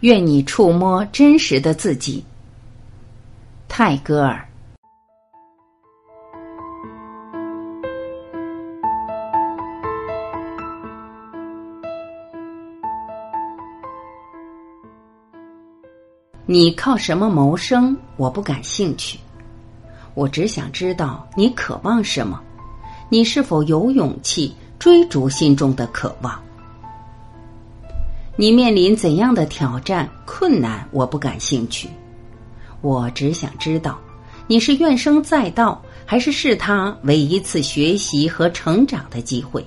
愿你触摸真实的自己，泰戈尔。你靠什么谋生？我不感兴趣。我只想知道你渴望什么，你是否有勇气追逐心中的渴望？你面临怎样的挑战、困难？我不感兴趣。我只想知道，你是怨声载道，还是视它为一次学习和成长的机会？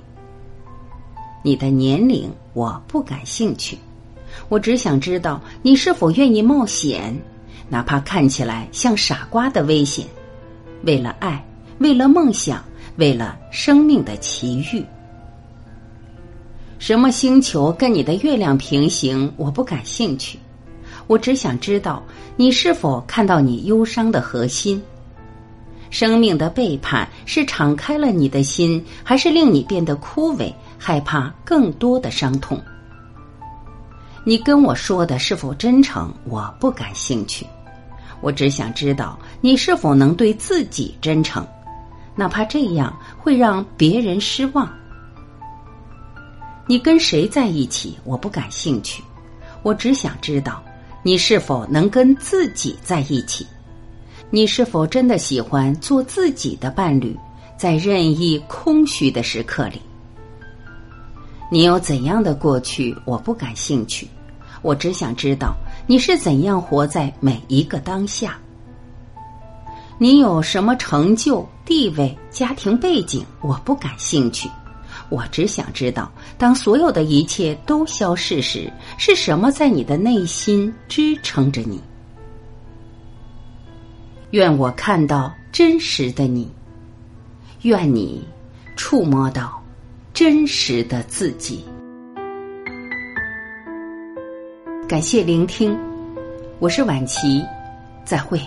你的年龄我不感兴趣。我只想知道你是否愿意冒险，哪怕看起来像傻瓜的危险，为了爱，为了梦想，为了生命的奇遇。什么星球跟你的月亮平行？我不感兴趣。我只想知道你是否看到你忧伤的核心。生命的背叛是敞开了你的心，还是令你变得枯萎，害怕更多的伤痛？你跟我说的是否真诚？我不感兴趣。我只想知道你是否能对自己真诚，哪怕这样会让别人失望。你跟谁在一起？我不感兴趣。我只想知道你是否能跟自己在一起。你是否真的喜欢做自己的伴侣，在任意空虚的时刻里？你有怎样的过去？我不感兴趣。我只想知道你是怎样活在每一个当下。你有什么成就、地位、家庭背景？我不感兴趣。我只想知道，当所有的一切都消逝时，是什么在你的内心支撑着你？愿我看到真实的你，愿你触摸到真实的自己。感谢聆听，我是晚琪，再会。